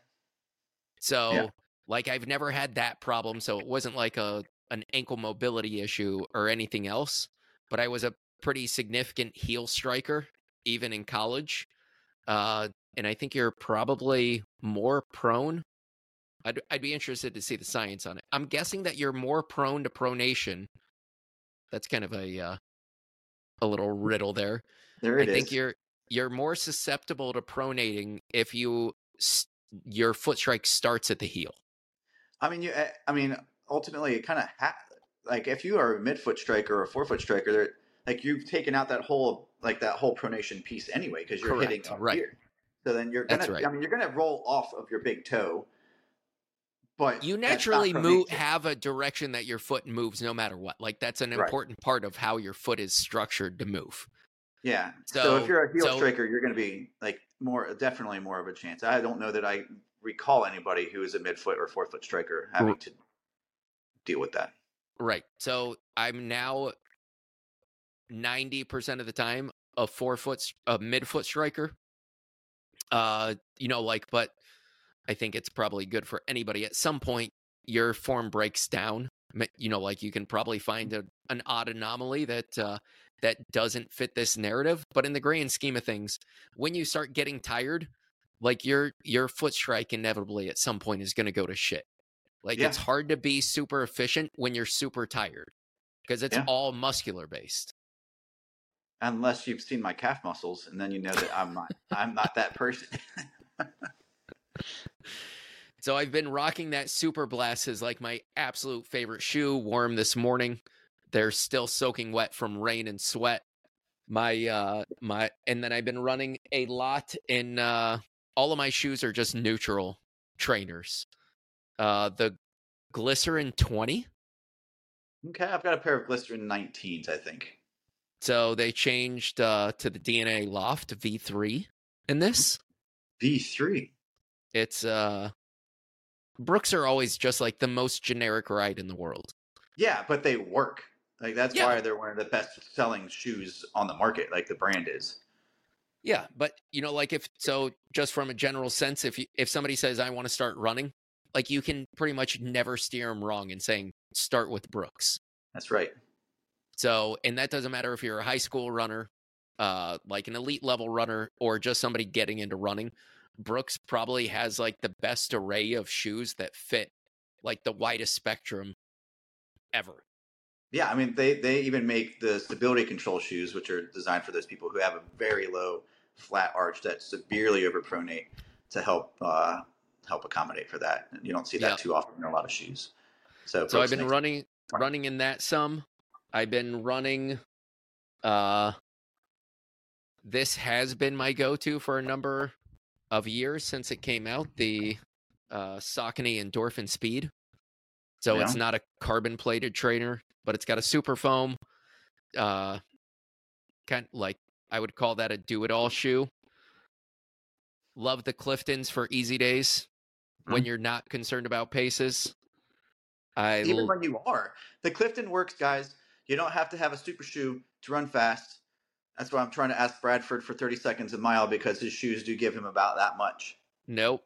So like I've never had that problem, so it wasn't like a an ankle mobility issue or anything else, but I was a pretty significant heel striker even in college. Uh and I think you're probably more prone I'd I'd be interested to see the science on it. I'm guessing that you're more prone to pronation. That's kind of a uh, a little riddle there. There I it is. think you're you're more susceptible to pronating if you s- your foot strike starts at the heel. I mean, you. eh, I mean, ultimately, it kind of ha- like if you are a midfoot striker or a forefoot striker, like you've taken out that whole like that whole pronation piece anyway because you're hitting up right. here. So then you're gonna. Right. I mean, you're gonna roll off of your big toe, but You naturally move have a direction that your foot moves no matter what. Like that's an Right. important part of how your foot is structured to move. Yeah. So, So- if you're a heel so- striker, you're going to be like more, definitely more of a chance. I don't know that I recall anybody who is a midfoot or forefoot striker having to deal with that. Right. So I'm now 90% of the time a four foot, a midfoot striker. Uh, you know, like, but I think it's probably good for anybody. At some point, your form breaks down. You know, like you can probably find a, an odd anomaly that, uh, that doesn't fit this narrative. But in the grand scheme of things, when you start getting tired, like your your foot strike inevitably at some point is going to go to shit. Like Yeah. it's hard to be super efficient when you're super tired because it's Yeah. all muscular based. Unless you've seen my calf muscles, and then you know that I'm not. I'm not that person. So I've been rocking that Super Blast is like my absolute favorite shoe. Warm this morning. They're still soaking wet from rain and sweat. My uh my and then I've been running a lot in uh all of my shoes are just neutral trainers. Uh the Glycerin 20. okay, I've got a pair of glycerin 19s, I think. So they changed uh to the DNA Loft V3 in this. V3. It's uh Brooks are always just like the most generic ride in the world. Yeah, but they work. Like that's Yeah. why they're one of the best selling shoes on the market. Like the brand is. Yeah, but you know, like if so, just from a general sense, if you, if somebody says I want to start running, like you can pretty much never steer them wrong in saying start with Brooks. That's right. So, and that doesn't matter if you're a high school runner, uh, like an elite level runner, or just somebody getting into running. Brooks probably has like the best array of shoes that fit like the widest spectrum ever. Yeah, I mean they they even make the stability control shoes, which are designed for those people who have a very low flat arch that's severely overpronate to help uh, help accommodate for that. And you don't see that Yeah. too often in a lot of shoes. So, So I've been running running in that some. I've been running uh this has been my go-to for a number of years since it came out, the uh Saucony Endorphin Speed. So it's not a carbon plated trainer, but it's got a super foam. Uh kind like I would call that a do it all shoe. Love the Cliftons for easy days when you're not concerned about paces. I even l- when you are. The Clifton works, guys. You don't have to have a super shoe to run fast. That's why I'm trying to ask Bradford for 30 seconds a mile because his shoes do give him about that much. Nope.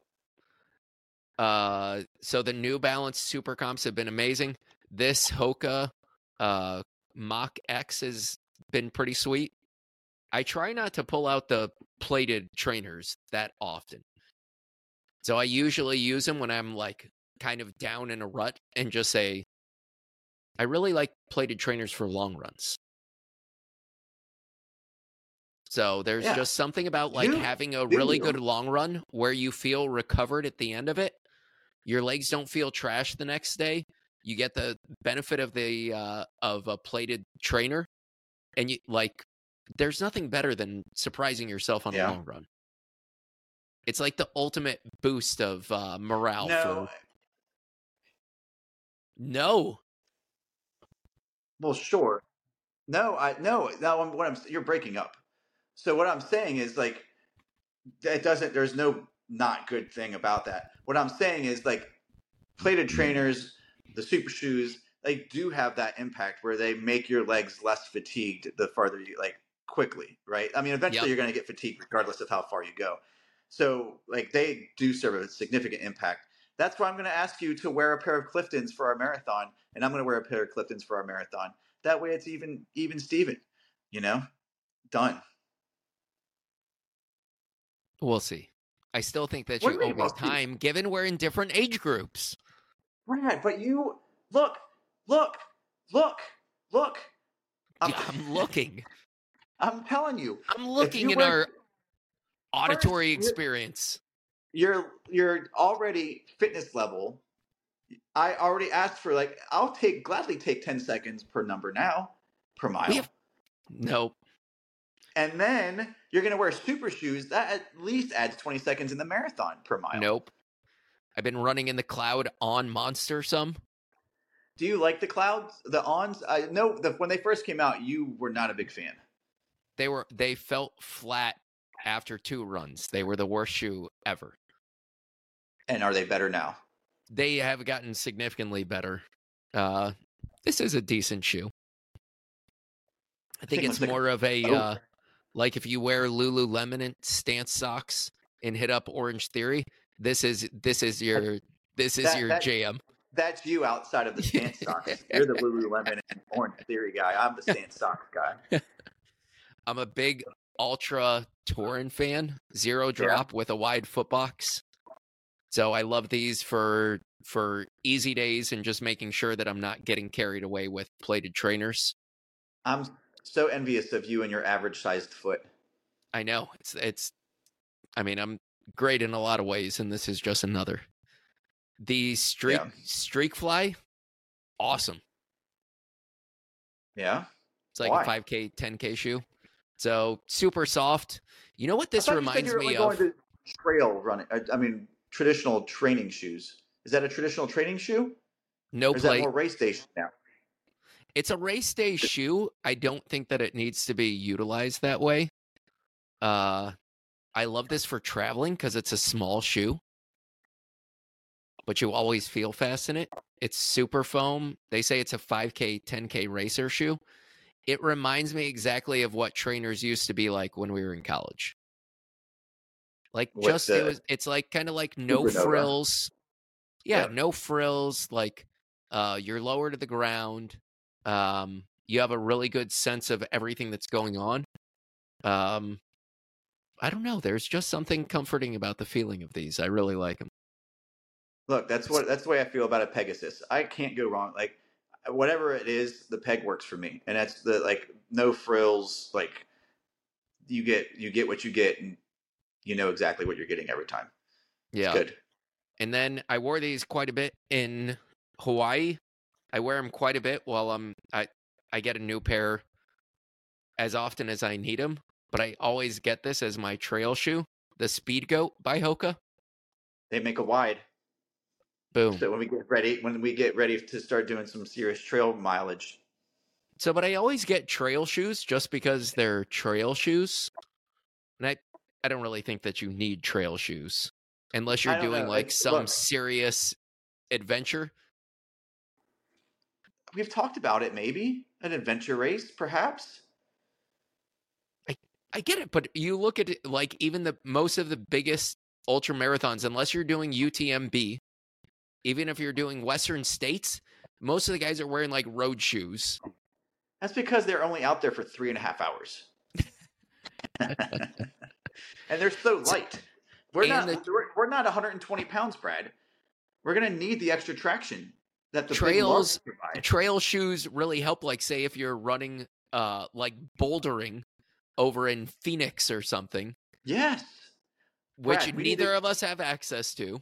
Uh, so the New Balance Super Comps have been amazing. This Hoka uh, Mach X has been pretty sweet. I try not to pull out the plated trainers that often. So I usually use them when I'm like kind of down in a rut and just say, I really like plated trainers for long runs. So there's Yeah. just something about like having a really good long run where you feel recovered at the end of it. Your legs don't feel trash the next day. You get the benefit of the uh, of a plated trainer, and you like. There's nothing better than surprising yourself on Yeah. the long run. It's like the ultimate boost of uh, morale. no, For... No, well, sure. No, I no. Now, I'm- what I'm you're breaking up. So what I'm saying is like it doesn't. There's no not good thing about that. What I'm saying is like plated trainers, the super shoes, they do have that impact where they make your legs less fatigued the farther you like quickly, right? I mean, eventually Yep. you're going to get fatigued regardless of how far you go. So like they do serve a significant impact. That's why I'm going to ask you to wear a pair of Cliftons for our marathon, and I'm going to wear a pair of Cliftons for our marathon. That way, it's even even Steven. You know, done. we'll see. I still think that What you do you owe me time, given we're in different age groups. Brad, but you look, look, look, look. I'm, Yeah, I'm looking. I'm telling you, I'm looking you in were- our auditory you're- experience. you're you're already fitness level. I already asked for like I'll take gladly take ten seconds per number now per mile, have nope. and then you're gonna wear super shoes that at least adds twenty seconds in the marathon per mile. Nope. I've been running in the cloud on Monster some. Do you like the clouds, the ons? I know that when they first came out, you were not a big fan. They were they felt flat after two runs. They were the worst shoe ever. And are they better now? They have gotten significantly better. Uh this is a decent shoe. I think Thing it's looks like more of a boat. uh like if you wear Lululemon stance socks and hit up Orangetheory, this is this is your this is That- your that- jam. That's you outside of the stance socks. You're the Lululemon and Orange Theory guy. I'm the stance socks guy. I'm a big Altra Torin fan, zero drop with a wide foot box. So I love these for for easy days and just making sure that I'm not getting carried away with plated trainers. I'm so envious of you and your average sized foot. I know it's it's I mean, I'm great in a lot of ways and this is just another. The streak Yeah. Streakfly awesome. Yeah. It's like Why? a 5k 10k shoe. So super soft. You know what this reminds me only of? going to trail running. I, I mean, traditional training shoes. Is that a traditional training shoe? No or is that more race station now? It's a race day shoe. I don't think that it needs to be utilized that way. Uh, I love this for traveling because it's a small shoe, but you always feel fast in it. It's super foam. They say it's a 5K, 10K racer shoe. It reminds me exactly of what trainers used to be like when we were in college. Like With just it was it's like kind of like no frills. Yeah, Yeah. no frills, like uh you're lower to the ground. Um you have a really good sense of everything that's going on. Um I don't know, there's just something comforting about the feeling of these. I really like them. Look, that's what that's the way I feel about a Pegasus. I can't go wrong. Like uh, whatever it is, the peg works for me, and that's the like no frills. Like you get you get what you get, and you know exactly what you're getting every time. It's Yeah. good. And then I wore these quite a bit in Hawaii. I wear them quite a bit while I'm I I get a new pair as often as I need them, but I always get this as my trail shoe, the Speedgoat by Hoka. They make a wide, Boom. so when we get ready, when we get ready to start doing some serious trail mileage, So, but I always get trail shoes just because they're trail shoes. And I, I don't really think that you need trail shoes unless you're doing know, like some look. serious adventure. we've talked about it. Maybe an adventure race, perhaps. I get it, but you look at it like even the most of the biggest ultra marathons, unless you're doing UTMB, even if you're doing Western states, most of the guys are wearing like road shoes. That's because they're only out there for three and a half hours. and they're so light. We're And not the- we're, we're not 120 pounds, Brad. We're gonna need the extra traction that the Trails-. Trail shoes really help, like say if you're running uh like bouldering over in Phoenix or something, Yes. which Brad, neither to- of us have access to.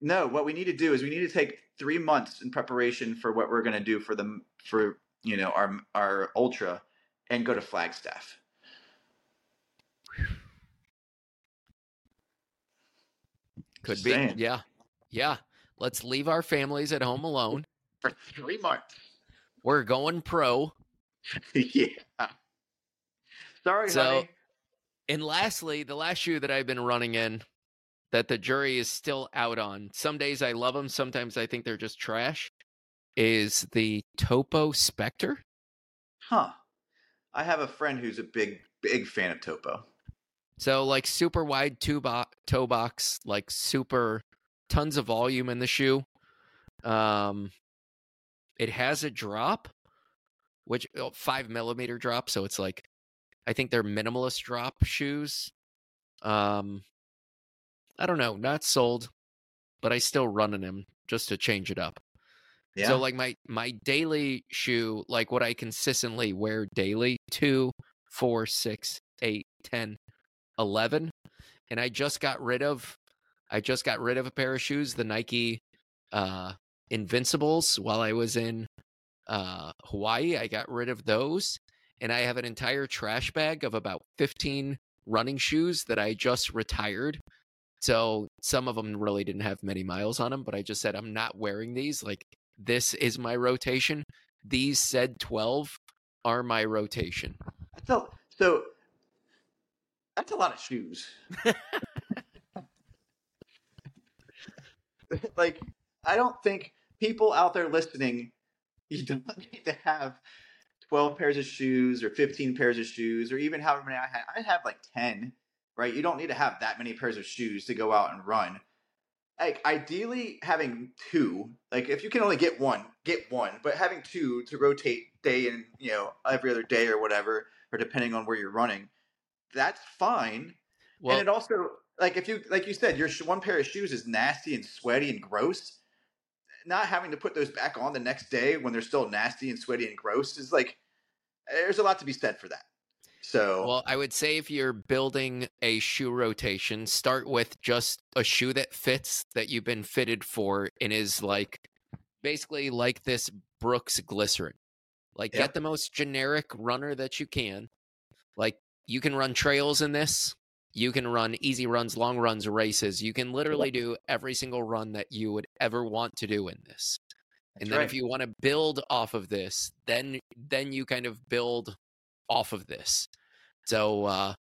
No, what we need to do is we need to take three months in preparation for what we're gonna do for the for you know our our ultra, and go to Flagstaff. Could be. saying. Yeah. Yeah. Let's leave our families at home alone. For three months. We're going pro. yeah. Sorry, So- honey. And lastly, the last shoe that I've been running in that the jury is still out on. Some days I love them, sometimes I think they're just trash. Is the Topo Specter? Huh. I have a friend who's a big, big fan of Topo. So like super wide bo- toe box, like super tons of volume in the shoe. Um, it has a drop, which oh, five millimeter drop. So it's like, I think they're minimalist drop shoes. Um, I don't know, not sold, but I still run in them just to change it up. Yeah. So like my my daily shoe, like what I consistently wear daily, two, four, six, eight, ten, eleven, and I just got rid of, I just got rid of a pair of shoes, the Nike uh, Invincibles, while I was in uh, Hawaii. I got rid of those, and I have an entire trash bag of about fifteen running shoes that I just retired. So some of them really didn't have many miles on them, but I just said I'm not wearing these. Like this is my rotation. These said 12 are my rotation. That's a, so that's a lot of shoes. like, I don't think people out there listening, you don't need to have 12 pairs of shoes or 15 pairs of shoes or even however many I had. I have like 10, right? You don't need to have that many pairs of shoes to go out and run. Like, ideally, having two, like, if you can only get one, get one, but having two to rotate day and, you know, every other day or whatever, or depending on where you're running, that's fine. Well, and it also like if you like you said your sh- one pair of shoes is nasty and sweaty and gross not having to put those back on the next day when they're still nasty and sweaty and gross is like there's a lot to be said for that so well, I would say if you're building a shoe rotation, start with just a shoe that fits that you've been fitted for and is like basically like this Brooks glycerin. Like Yeah. get the most generic runner that you can. Like you can run trails in this. You can run easy runs, long runs, races. You can literally do every single run that you would ever want to do in this. that's and then right. if you want to build off of this, then then you kind of build off of this. So uh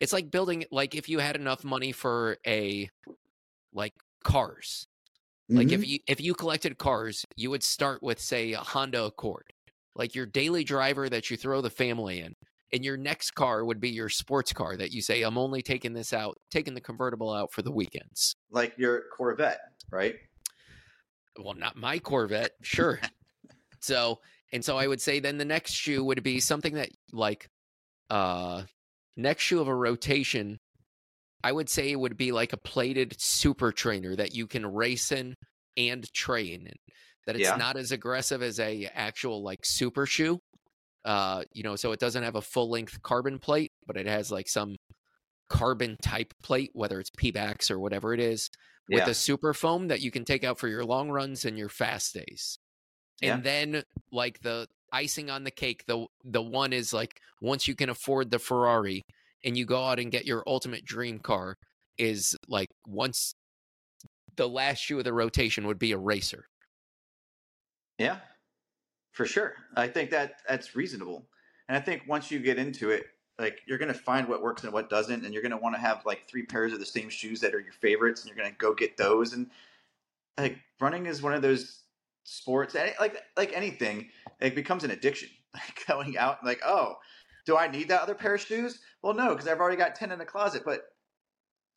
it's like building like if you had enough money for a like cars. Like if Mhm. you if you collected cars, you would start with say a Honda Accord. Like your daily driver that you throw the family in. And your next car would be your sports car that you say I'm only taking this out, taking the convertible out for the weekends. like your corvette right well not my corvette sure so and so i would say then the next shoe would be something that like uh next shoe of a rotation i would say it would be like a plated super trainer that you can race in and train in that it's Yeah. not as aggressive as a actual like super shoe. Uh, you know, so it doesn't have a full length carbon plate, but it has like some carbon type plate, whether it's Pebax or whatever it is, with Yeah. a super foam that you can take out for your long runs and your fast days. And then like the icing on the cake, the the one is like once you can afford the Ferrari and you go out and get your ultimate dream car is like once the last shoe of the rotation would be a racer. Yeah, for sure. I think that that's reasonable. And I think once you get into it, like you're going to find what works and what doesn't, and you're going to want to have like three pairs of the same shoes that are your favorites, and you're going to go get those. And like running is one of those sports, like like anything, it becomes an addiction. Like going out, like oh, do I need that other pair of shoes? Well, no, because I've already got ten in the closet, but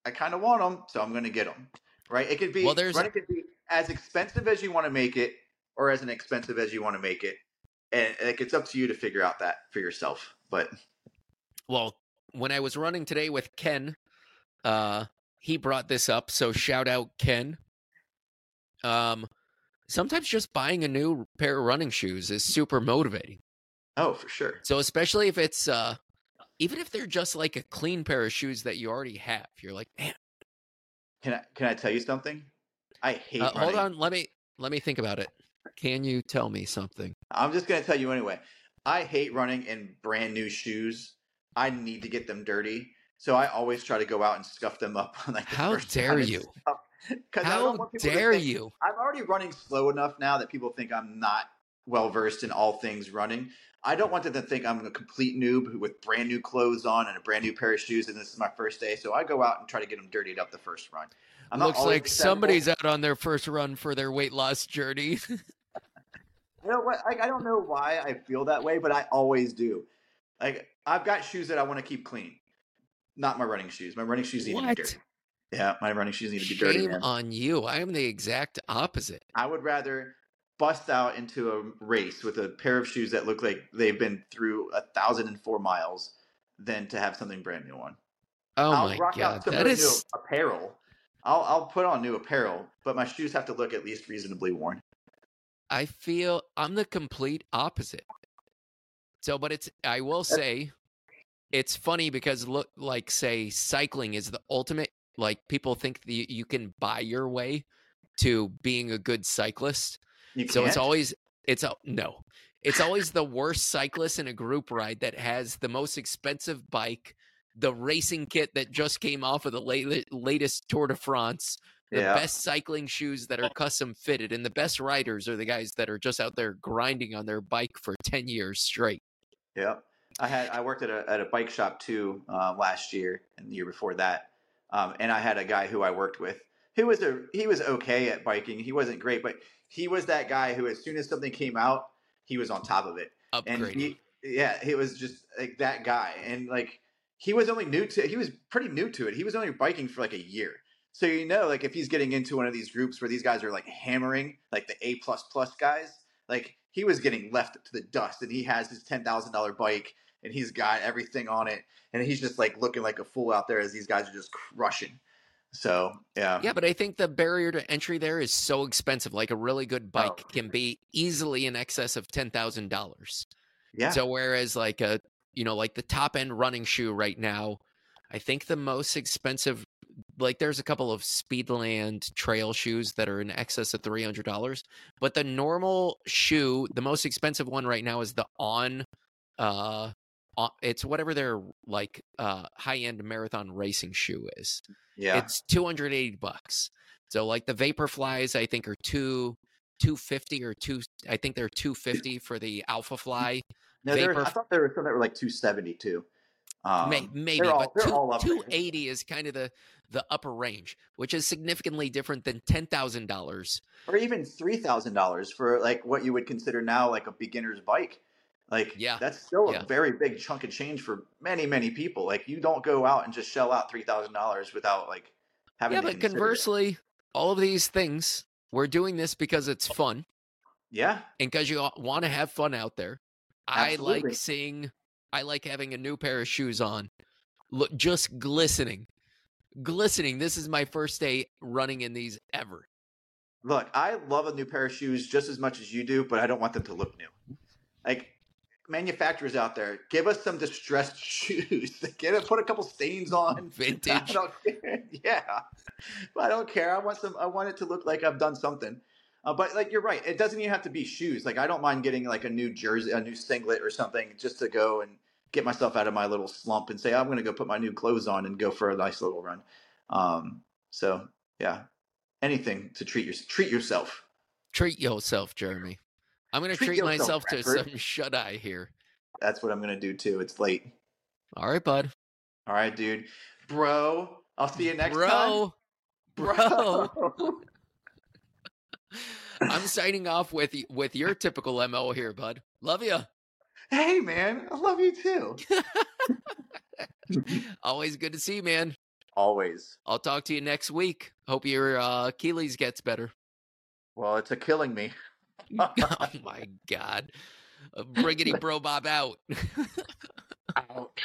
I kind of want them, so I'm going to get them. Right? It could be Well, there's- running could be as expensive as you want to make it, or as inexpensive as you want to make it, and like, it's up to you to figure out that for yourself. But Well, when I was running today with Ken, uh, he brought this up. So shout out Ken. Um, sometimes just buying a new pair of running shoes is super motivating. oh, for sure. So especially if it's uh, even if they're just like a clean pair of shoes that you already have, you're like, man. Can I can I tell you something? I hate. Uh, hold on, let me let me think about it. Can you tell me something? I'm just gonna tell you anyway. I hate running in brand new shoes. I need to get them dirty, so I always try to go out and scuff them up. on, like the How dare you. I don't want dare think, you? I'm already running slow enough now that people think I'm not well versed in all things running. I don't want them to think I'm a complete noob with brand new clothes on and a brand new pair of shoes, and this is my first day. So I go out and try to get them dirtied up the first run. I'm Looks like somebody's out on their first run for their weight loss journey. You know what? I, I don't know why I feel that way, but I always do. Like I've got shoes that I want to keep clean, not my running shoes. My running shoes need to be dirty. Yeah, my running shoes need to be dirty. Shame Man. on you. I am the exact opposite. I would rather bust out into a race with a pair of shoes that look like they've been through a thousand and four miles than to have something brand new on. Oh I'll my rock god, out that new apparel. I'll I'll put on new apparel, but my shoes have to look at least reasonably worn. I feel I'm the complete opposite. So, but it's I will say, it's funny because look, like say cycling is the ultimate. Like people think that you- can buy your way to being a good cyclist. You So it's always it's a no. It's always the worst cyclist in a group ride that has the most expensive bike, the racing kit that just came off of the late, latest Tour de France, the yeah. best cycling shoes that are custom fitted, and the best riders are the guys that are just out there grinding on their bike for 10 years straight. Yeah, I had I worked at a at a bike shop too uh, last year and the year before that, um, and I had a guy who I worked with who was a he was okay at biking. He wasn't great, but he was that guy who, as soon as something came out, he was on top of it. And he, yeah, he was just like that guy, and like he was only new to he was pretty new to it. He was only biking for like a year. So you know, like if he's getting into one of these groups where these guys are like hammering, like the A plus plus guys, like he was getting left to the dust, and he has his ten thousand dollar bike, and he's got everything on it, and he's just like looking like a fool out there as these guys are just crushing. So yeah, yeah, but I think the barrier to entry there is so expensive. Like a really good oh, bike Oh. can be easily in excess of $10,000. yeah, So whereas like a you know like the top end running shoe right now, I think the most expensive like there's a couple of Speedland trail shoes that are in excess of three hundred dollars, but the normal shoe, the most expensive one right now is the On. Uh, On- it's whatever their like uh high end marathon racing shoe is. yeah, It's two hundred eighty bucks. So like the Vaporflies, I think are two two fifty or two. I think they're two fifty for the Alpha Fly. no, there, I thought there were some that were like two seventy too. Um, May, maybe, all- but two, all up there. 280 is kind of the the upper range, which is significantly different than ten thousand dollars. or even three thousand dollars for like what you would consider now like a beginner's bike. Like, Yeah. that's still Yeah. a very big chunk of change for many, many people. Like, you don't go out and just shell out three thousand dollars without like having. Yeah, to but consider it. conversely, all of these things we're doing this because it's fun yeah, and because you want to have fun out there. I like seeing, I like having a new pair of shoes on, look just glistening, glistening. This is my first day running in these ever. Look, I love a new pair of shoes just as much as you do, but I don't want them to look new. Like manufacturers out there, give us some distressed shoes. Get it, put a couple stains on. I Vintage. don't care. Yeah, but I don't care. I want some. I want it to look like I've done something. Uh, but like you're right, it doesn't even have to be shoes. Like I don't mind getting like a new jersey, a new singlet or something, just to go and get myself out of my little slump and say I'm going to go put my new clothes on and go for a nice little run. Um, so yeah, anything to treat your treat yourself. Treat yourself, Jeremy. I'm gonna Treat treat, yourself, myself to some shut eye here. That's what I'm going to do too. It's late. All right, bud. All right, dude, bro. I'll see you next time, Bro, bro. bro. I'm signing off with with your typical mo here, bud. Love you. Hey, man, I love you too. Always good to see you, man. Always. I'll talk to you next week. Hope your uh, Achilles gets better. Well, it's a killing me. oh my god. Briggity bro bob out. Out.